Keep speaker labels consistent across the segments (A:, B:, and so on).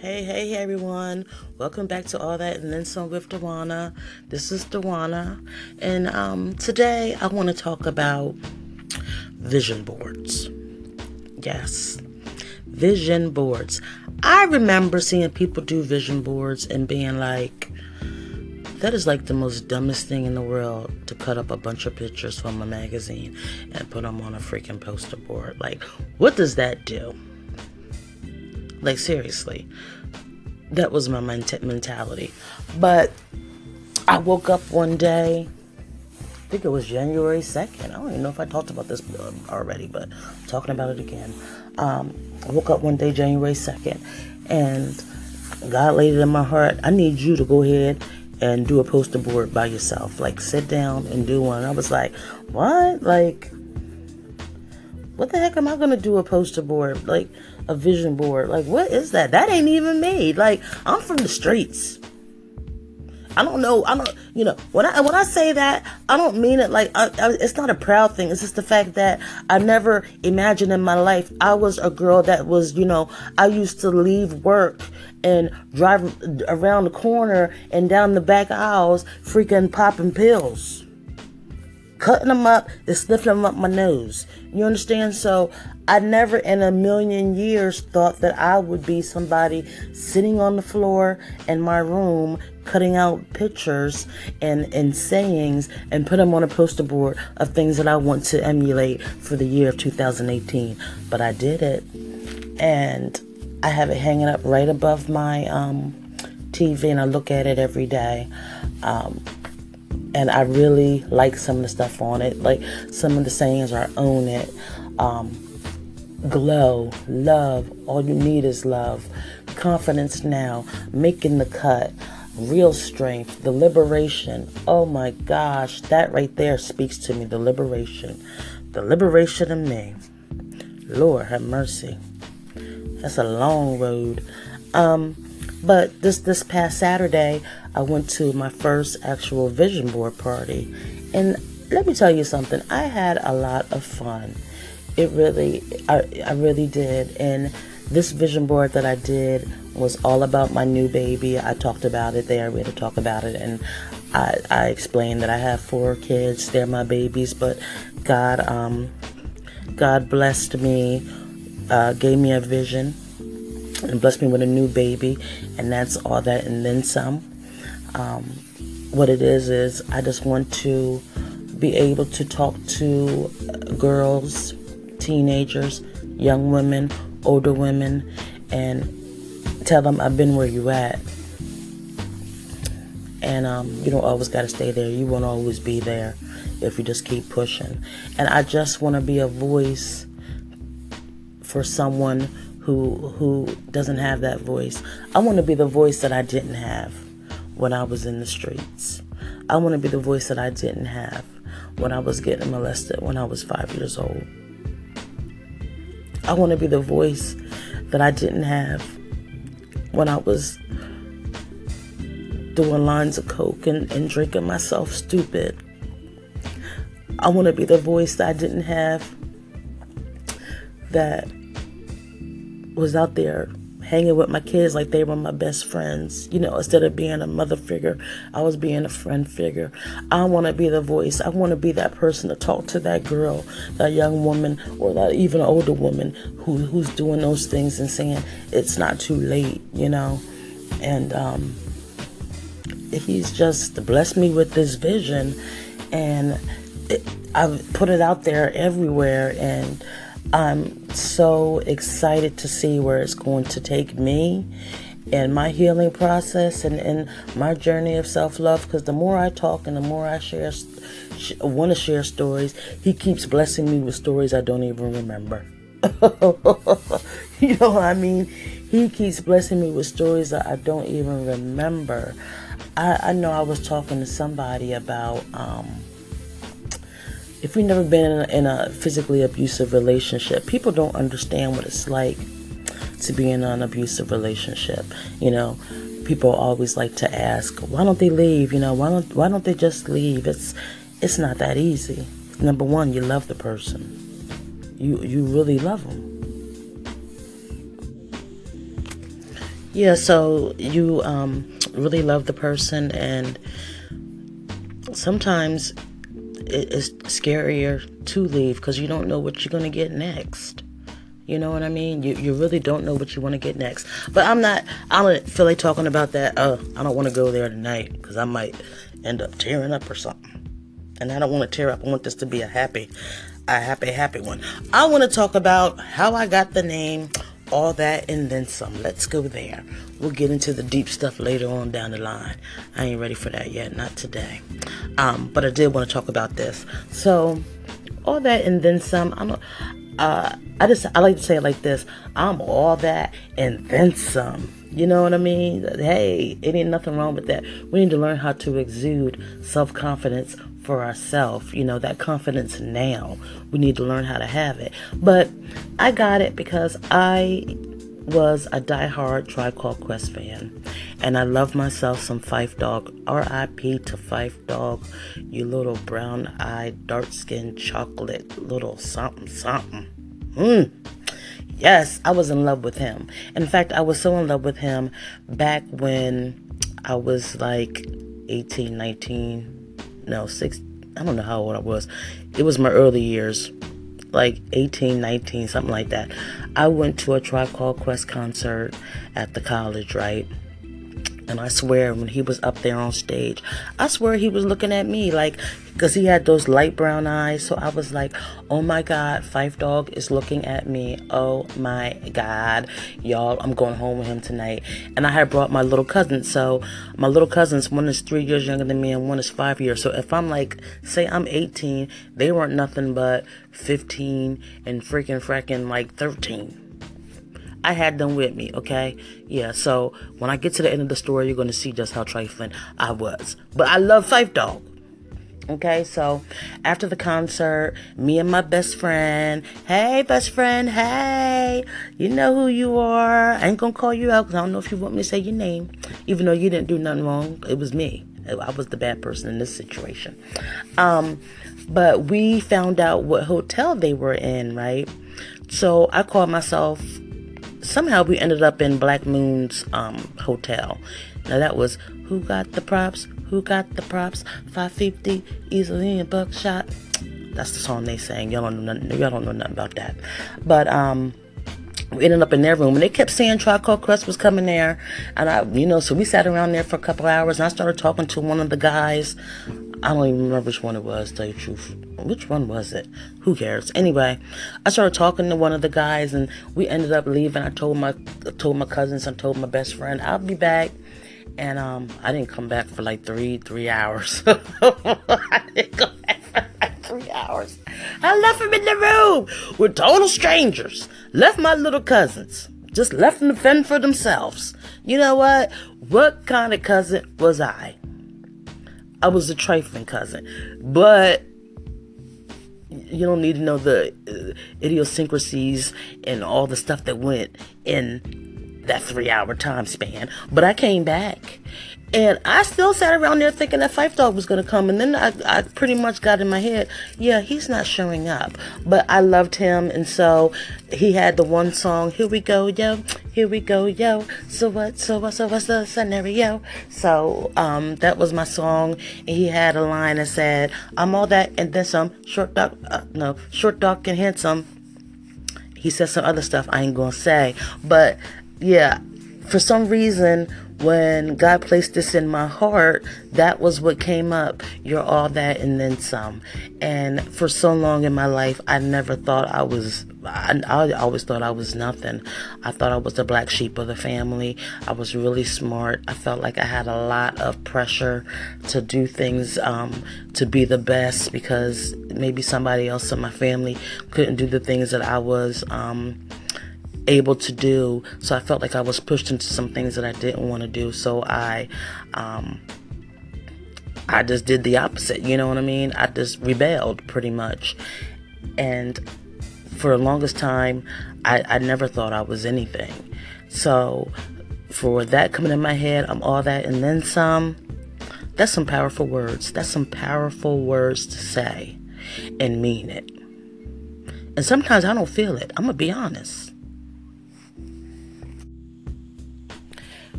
A: Hey, hey, hey, everyone. Welcome back to All That and Then Some with Dewana. This is Dewana. And um, today I want to talk about vision boards. Yes, vision boards. I remember seeing people do vision boards and being like, that is like the most dumbest thing in the world to cut up a bunch of pictures from a magazine and put them on a freaking poster board. Like, what does that do? Like, seriously. That was my mentality. But I woke up one day, I think it was January 2nd. I don't even know if I talked about this already, but I'm talking about it again. Um, I woke up one day, January 2nd, and God laid it in my heart. I need you to go ahead and do a poster board by yourself. Like, sit down and do one. I was like, what? Like, what the heck am I gonna do a poster board? Like a vision board? Like what is that? That ain't even me. Like I'm from the streets. I don't know. I don't. You know, when I when I say that, I don't mean it like I, I, it's not a proud thing. It's just the fact that I never imagined in my life I was a girl that was. You know, I used to leave work and drive around the corner and down the back aisles, freaking popping pills cutting them up and sniffing them up my nose. You understand? So I never in a million years thought that I would be somebody sitting on the floor in my room cutting out pictures and, and sayings and put them on a poster board of things that I want to emulate for the year of 2018. But I did it. And I have it hanging up right above my um, TV and I look at it every day. Um, and I really like some of the stuff on it. Like some of the sayings are own it, um, glow, love, all you need is love, confidence now, making the cut, real strength, the liberation. Oh my gosh, that right there speaks to me the liberation, the liberation of me. Lord have mercy. That's a long road. Um, but this this past Saturday, I went to my first actual vision board party, and let me tell you something. I had a lot of fun. It really, I, I really did. And this vision board that I did was all about my new baby. I talked about it there. We had to talk about it, and I, I explained that I have four kids. They're my babies, but God, um, God blessed me, uh, gave me a vision and blessed me with a new baby, and that's all that and then some. Um, what it is is I just want to be able to talk to girls, teenagers, young women, older women, and tell them I've been where you at. And um, you don't always got to stay there. You won't always be there if you just keep pushing. And I just want to be a voice for someone who who doesn't have that voice. I want to be the voice that I didn't have when I was in the streets. I want to be the voice that I didn't have when I was getting molested when I was 5 years old. I want to be the voice that I didn't have when I was doing lines of coke and, and drinking myself stupid. I want to be the voice that I didn't have that was out there hanging with my kids like they were my best friends. You know, instead of being a mother figure, I was being a friend figure. I want to be the voice. I want to be that person to talk to that girl, that young woman, or that even older woman who who's doing those things and saying it's not too late. You know, and um, he's just blessed me with this vision, and it, I've put it out there everywhere and I'm so excited to see where it's going to take me and my healing process and, and my journey of self love. Because the more I talk and the more I share, sh- want to share stories, he keeps blessing me with stories I don't even remember. you know what I mean? He keeps blessing me with stories that I don't even remember. I, I know I was talking to somebody about. Um, if you've never been in a, in a physically abusive relationship, people don't understand what it's like to be in an abusive relationship. You know, people always like to ask, why don't they leave? You know, why don't why don't they just leave? It's it's not that easy. Number one, you love the person. You you really love them. yeah, so you um, really love the person, and sometimes it's scarier to leave because you don't know what you're going to get next. You know what I mean? You, you really don't know what you want to get next. But I'm not, I don't feel like talking about that. Uh, I don't want to go there tonight because I might end up tearing up or something. And I don't want to tear up. I want this to be a happy, a happy, happy one. I want to talk about how I got the name, all that, and then some. Let's go there. We'll get into the deep stuff later on down the line. I ain't ready for that yet, not today. Um, but I did want to talk about this. So, all that and then some. I'm. Uh, I just I like to say it like this: I'm all that and then some. You know what I mean? Hey, it ain't nothing wrong with that. We need to learn how to exude self confidence for ourselves. You know, that confidence now. We need to learn how to have it. But I got it because I was a die-hard Quest fan, and I love myself some Fife Dog. R.I.P. to Fife Dog, you little brown-eyed, dark-skinned chocolate little something something. Mm. Yes, I was in love with him. In fact, I was so in love with him back when I was like 18, 19, no, 6, I don't know how old I was. It was my early years, like 18, 19, something like that. I went to a Tribe Called Quest concert at the college, right? And I swear, when he was up there on stage, I swear he was looking at me like, because he had those light brown eyes. So I was like, oh my God, Fife Dog is looking at me. Oh my God, y'all, I'm going home with him tonight. And I had brought my little cousin. So my little cousins, one is three years younger than me and one is five years. So if I'm like, say I'm 18, they weren't nothing but 15 and freaking fracking like 13. I had them with me, okay? Yeah, so when I get to the end of the story, you're gonna see just how trifling I was. But I love Phife Dog. Okay, so after the concert, me and my best friend, hey, best friend, hey, you know who you are. I ain't gonna call you out because I don't know if you want me to say your name, even though you didn't do nothing wrong. It was me. I was the bad person in this situation. Um, but we found out what hotel they were in, right? So I called myself somehow we ended up in Black Moon's um, hotel. Now that was who got the props? Who got the props? 550 easily in buckshot. That's the song they sang. Y'all don't know nothing, y'all don't know nothing about that. But um we ended up in their room and they kept saying Called Quest was coming there and I you know so we sat around there for a couple hours and I started talking to one of the guys I don't even remember which one it was, tell you the truth. Which one was it? Who cares? Anyway, I started talking to one of the guys and we ended up leaving. I told my I told my cousins, I told my best friend, I'll be back. And um I didn't come back for like three, three hours. I didn't come back for like three hours. I left them in the room with total strangers. Left my little cousins. Just left them to fend for themselves. You know what? What kind of cousin was I? I was a trifling cousin, but you don't need to know the uh, idiosyncrasies and all the stuff that went in that three hour time span. But I came back and I still sat around there thinking that Fife Dog was going to come. And then I, I pretty much got in my head, yeah, he's not showing up. But I loved him. And so he had the one song, Here We Go, Yo. Here we go, yo. So what, so what, so what's the scenario? So um, that was my song. And he had a line that said, I'm all that and then some. Short, dog, uh, no, short, dog and handsome. He said some other stuff I ain't going to say. But yeah, for some reason, when God placed this in my heart, that was what came up. You're all that and then some. And for so long in my life, I never thought I was, I, I always thought I was nothing. I thought I was the black sheep of the family. I was really smart. I felt like I had a lot of pressure to do things, um, to be the best because maybe somebody else in my family couldn't do the things that I was, um, able to do. So I felt like I was pushed into some things that I didn't want to do. So I, um, I just did the opposite. You know what I mean? I just rebelled pretty much. And for the longest time, I, I never thought I was anything. So for that coming in my head, I'm all that and then some. That's some powerful words. That's some powerful words to say and mean it. And sometimes I don't feel it. I'm going to be honest.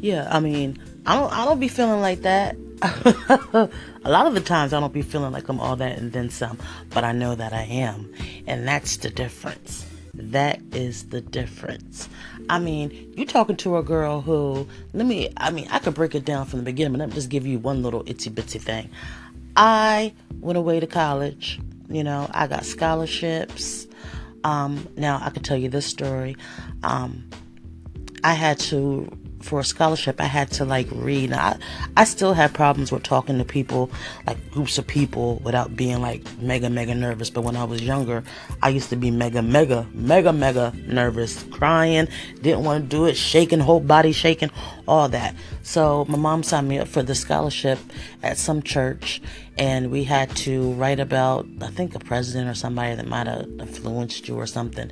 A: Yeah, I mean, I don't I don't be feeling like that. a lot of the times I don't be feeling like I'm all that and then some, but I know that I am. And that's the difference. That is the difference. I mean, you talking to a girl who, let me, I mean, I could break it down from the beginning, but let me just give you one little itsy bitsy thing. I went away to college. You know, I got scholarships. Um, now, I could tell you this story. Um, I had to for a scholarship, I had to like read. I, I still have problems with talking to people, like groups of people, without being like mega, mega nervous. But when I was younger, I used to be mega, mega, mega, mega nervous, crying, didn't want to do it, shaking, whole body shaking, all that. So my mom signed me up for the scholarship at some church, and we had to write about, I think, a president or somebody that might have influenced you or something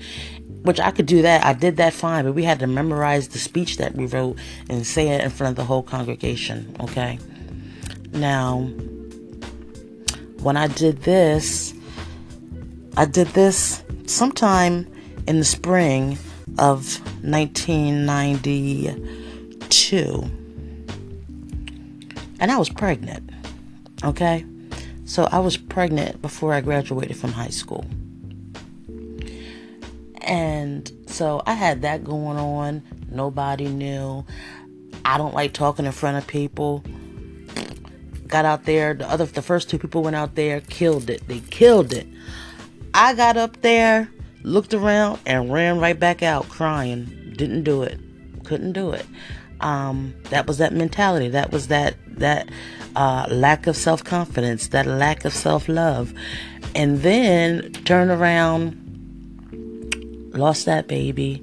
A: which I could do that. I did that fine, but we had to memorize the speech that we wrote and say it in front of the whole congregation, okay? Now, when I did this, I did this sometime in the spring of 1992. And I was pregnant, okay? So I was pregnant before I graduated from high school. And so I had that going on. Nobody knew. I don't like talking in front of people. Got out there. The other, the first two people went out there, killed it. They killed it. I got up there, looked around, and ran right back out crying. Didn't do it. Couldn't do it. Um, that was that mentality. That was that that uh, lack of self confidence. That lack of self love. And then turn around lost that baby,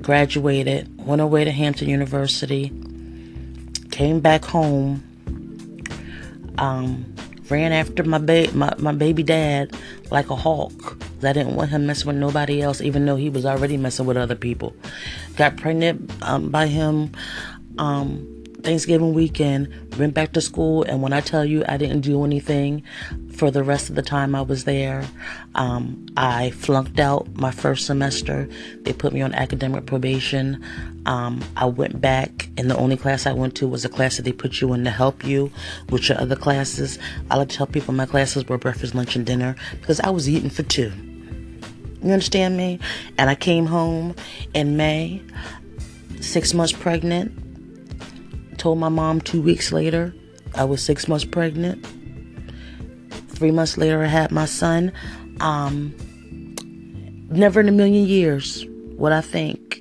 A: graduated, went away to Hampton University, came back home, um, ran after my, ba- my, my baby dad like a hawk. I didn't want him messing with nobody else, even though he was already messing with other people. Got pregnant um, by him. Um, Thanksgiving weekend, went back to school, and when I tell you I didn't do anything for the rest of the time I was there, um, I flunked out my first semester. They put me on academic probation. Um, I went back, and the only class I went to was a class that they put you in to help you with your other classes. I like to tell people my classes were breakfast, lunch, and dinner because I was eating for two. You understand me? And I came home in May, six months pregnant told my mom two weeks later I was six months pregnant. Three months later, I had my son. Um, never in a million years would I think.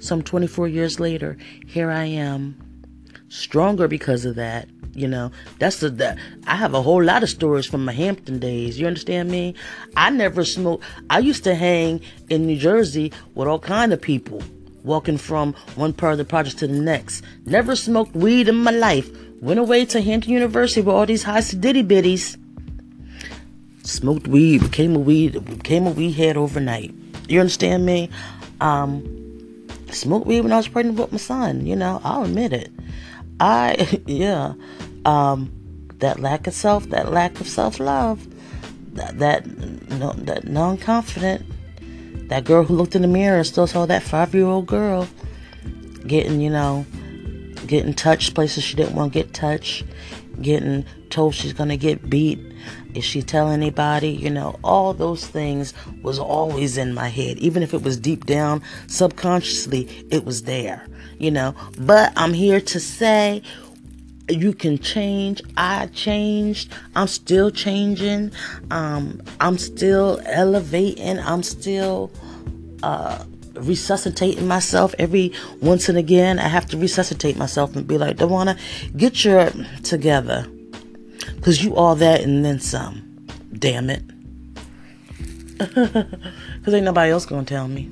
A: Some 24 years later, here I am, stronger because of that. You know, that's the that I have a whole lot of stories from my Hampton days. You understand me? I never smoked. I used to hang in New Jersey with all kind of people walking from one part of the project to the next. Never smoked weed in my life. Went away to Hampton University with all these high ditty bitties. Smoked weed, became a weed, became a weed head overnight. You understand me? Um, smoked weed when I was pregnant with my son. You know, I'll admit it. I, yeah, um, that lack of self, that lack of self love, that that no, that non confident that girl who looked in the mirror still saw that five year old girl getting, you know, getting touched places she didn't want to get touched, getting told she's going to get beat. If she tell anybody, you know, all those things was always in my head. Even if it was deep down, subconsciously, it was there, you know. But I'm here to say you can change. I changed. I'm still changing. Um, I'm still elevating. I'm still uh, resuscitating myself every once and again. I have to resuscitate myself and be like, Dawana, get your together. Because you all that and then some. Damn it. Because ain't nobody else going to tell me.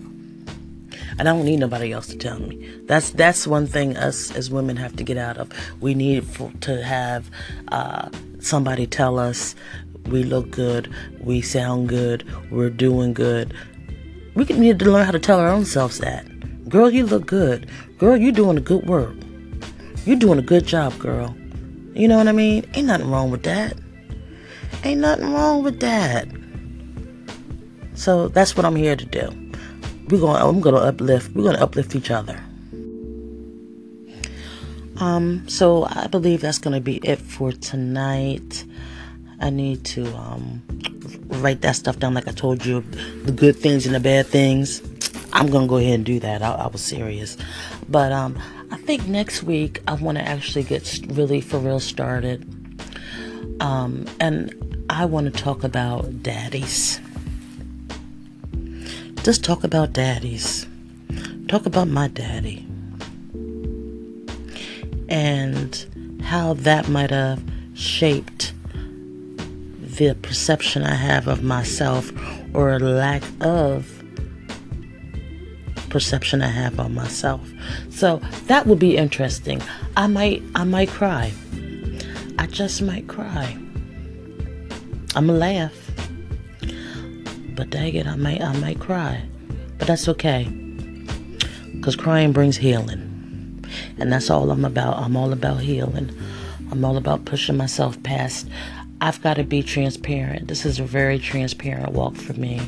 A: I don't need nobody else to tell me. That's that's one thing us as women have to get out of. We need for, to have uh, somebody tell us we look good, we sound good, we're doing good. We need to learn how to tell our own selves that. Girl, you look good. Girl, you're doing a good work. You're doing a good job, girl. You know what I mean? Ain't nothing wrong with that. Ain't nothing wrong with that. So that's what I'm here to do we're going I'm going to uplift we're going to uplift each other Um, so I believe that's going to be it for tonight. I need to um, write that stuff down, like I told you, the good things and the bad things. I'm gonna go ahead and do that. I, I was serious, but um, I think next week I want to actually get really for real started, um, and I want to talk about daddies. Just talk about daddies. Talk about my daddy and how that might have shaped the perception I have of myself or a lack of perception I have on myself. So that would be interesting. I might I might cry. I just might cry. I'ma laugh. But dang it, I might I might cry. But that's okay. Cause crying brings healing. And that's all I'm about. I'm all about healing. I'm all about pushing myself past. I've got to be transparent. This is a very transparent walk for me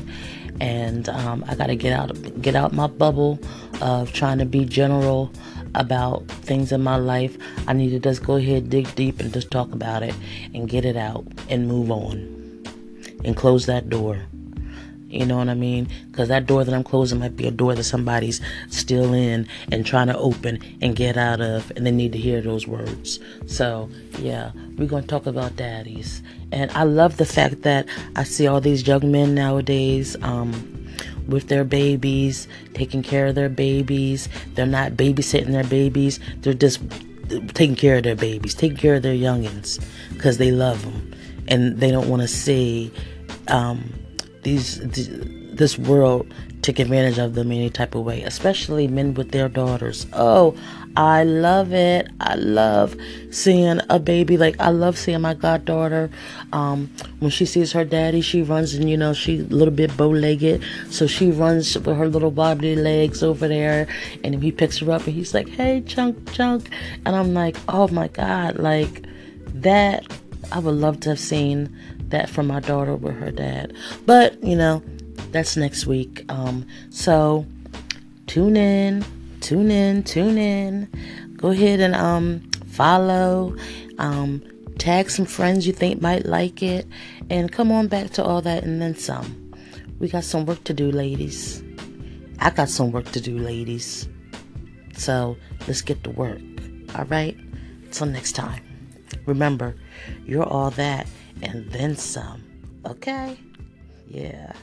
A: and um, I got to get out get out my bubble of trying to be general about things in my life. I need to just go ahead, dig deep, and just talk about it and get it out and move on and close that door. You know what I mean? Because that door that I'm closing might be a door that somebody's still in and trying to open and get out of, and they need to hear those words. So, yeah, we're going to talk about daddies. And I love the fact that I see all these young men nowadays. Um, with their babies, taking care of their babies. They're not babysitting their babies. They're just taking care of their babies, taking care of their youngins because they love them and they don't want to see um, these, this world take advantage of them any type of way, especially men with their daughters. Oh, I love it. I love seeing a baby. Like I love seeing my goddaughter. Um, when she sees her daddy, she runs and you know she a little bit bow-legged, so she runs with her little wobbly legs over there, and he picks her up and he's like, "Hey, chunk, chunk," and I'm like, "Oh my god!" Like that. I would love to have seen that from my daughter with her dad. But, you know, that's next week. Um, so tune in, tune in, tune in. Go ahead and um, follow, um, tag some friends you think might like it, and come on back to all that and then some. We got some work to do, ladies. I got some work to do, ladies. So let's get to work. All right? Till next time. Remember, you're all that and then some. Okay? Yeah.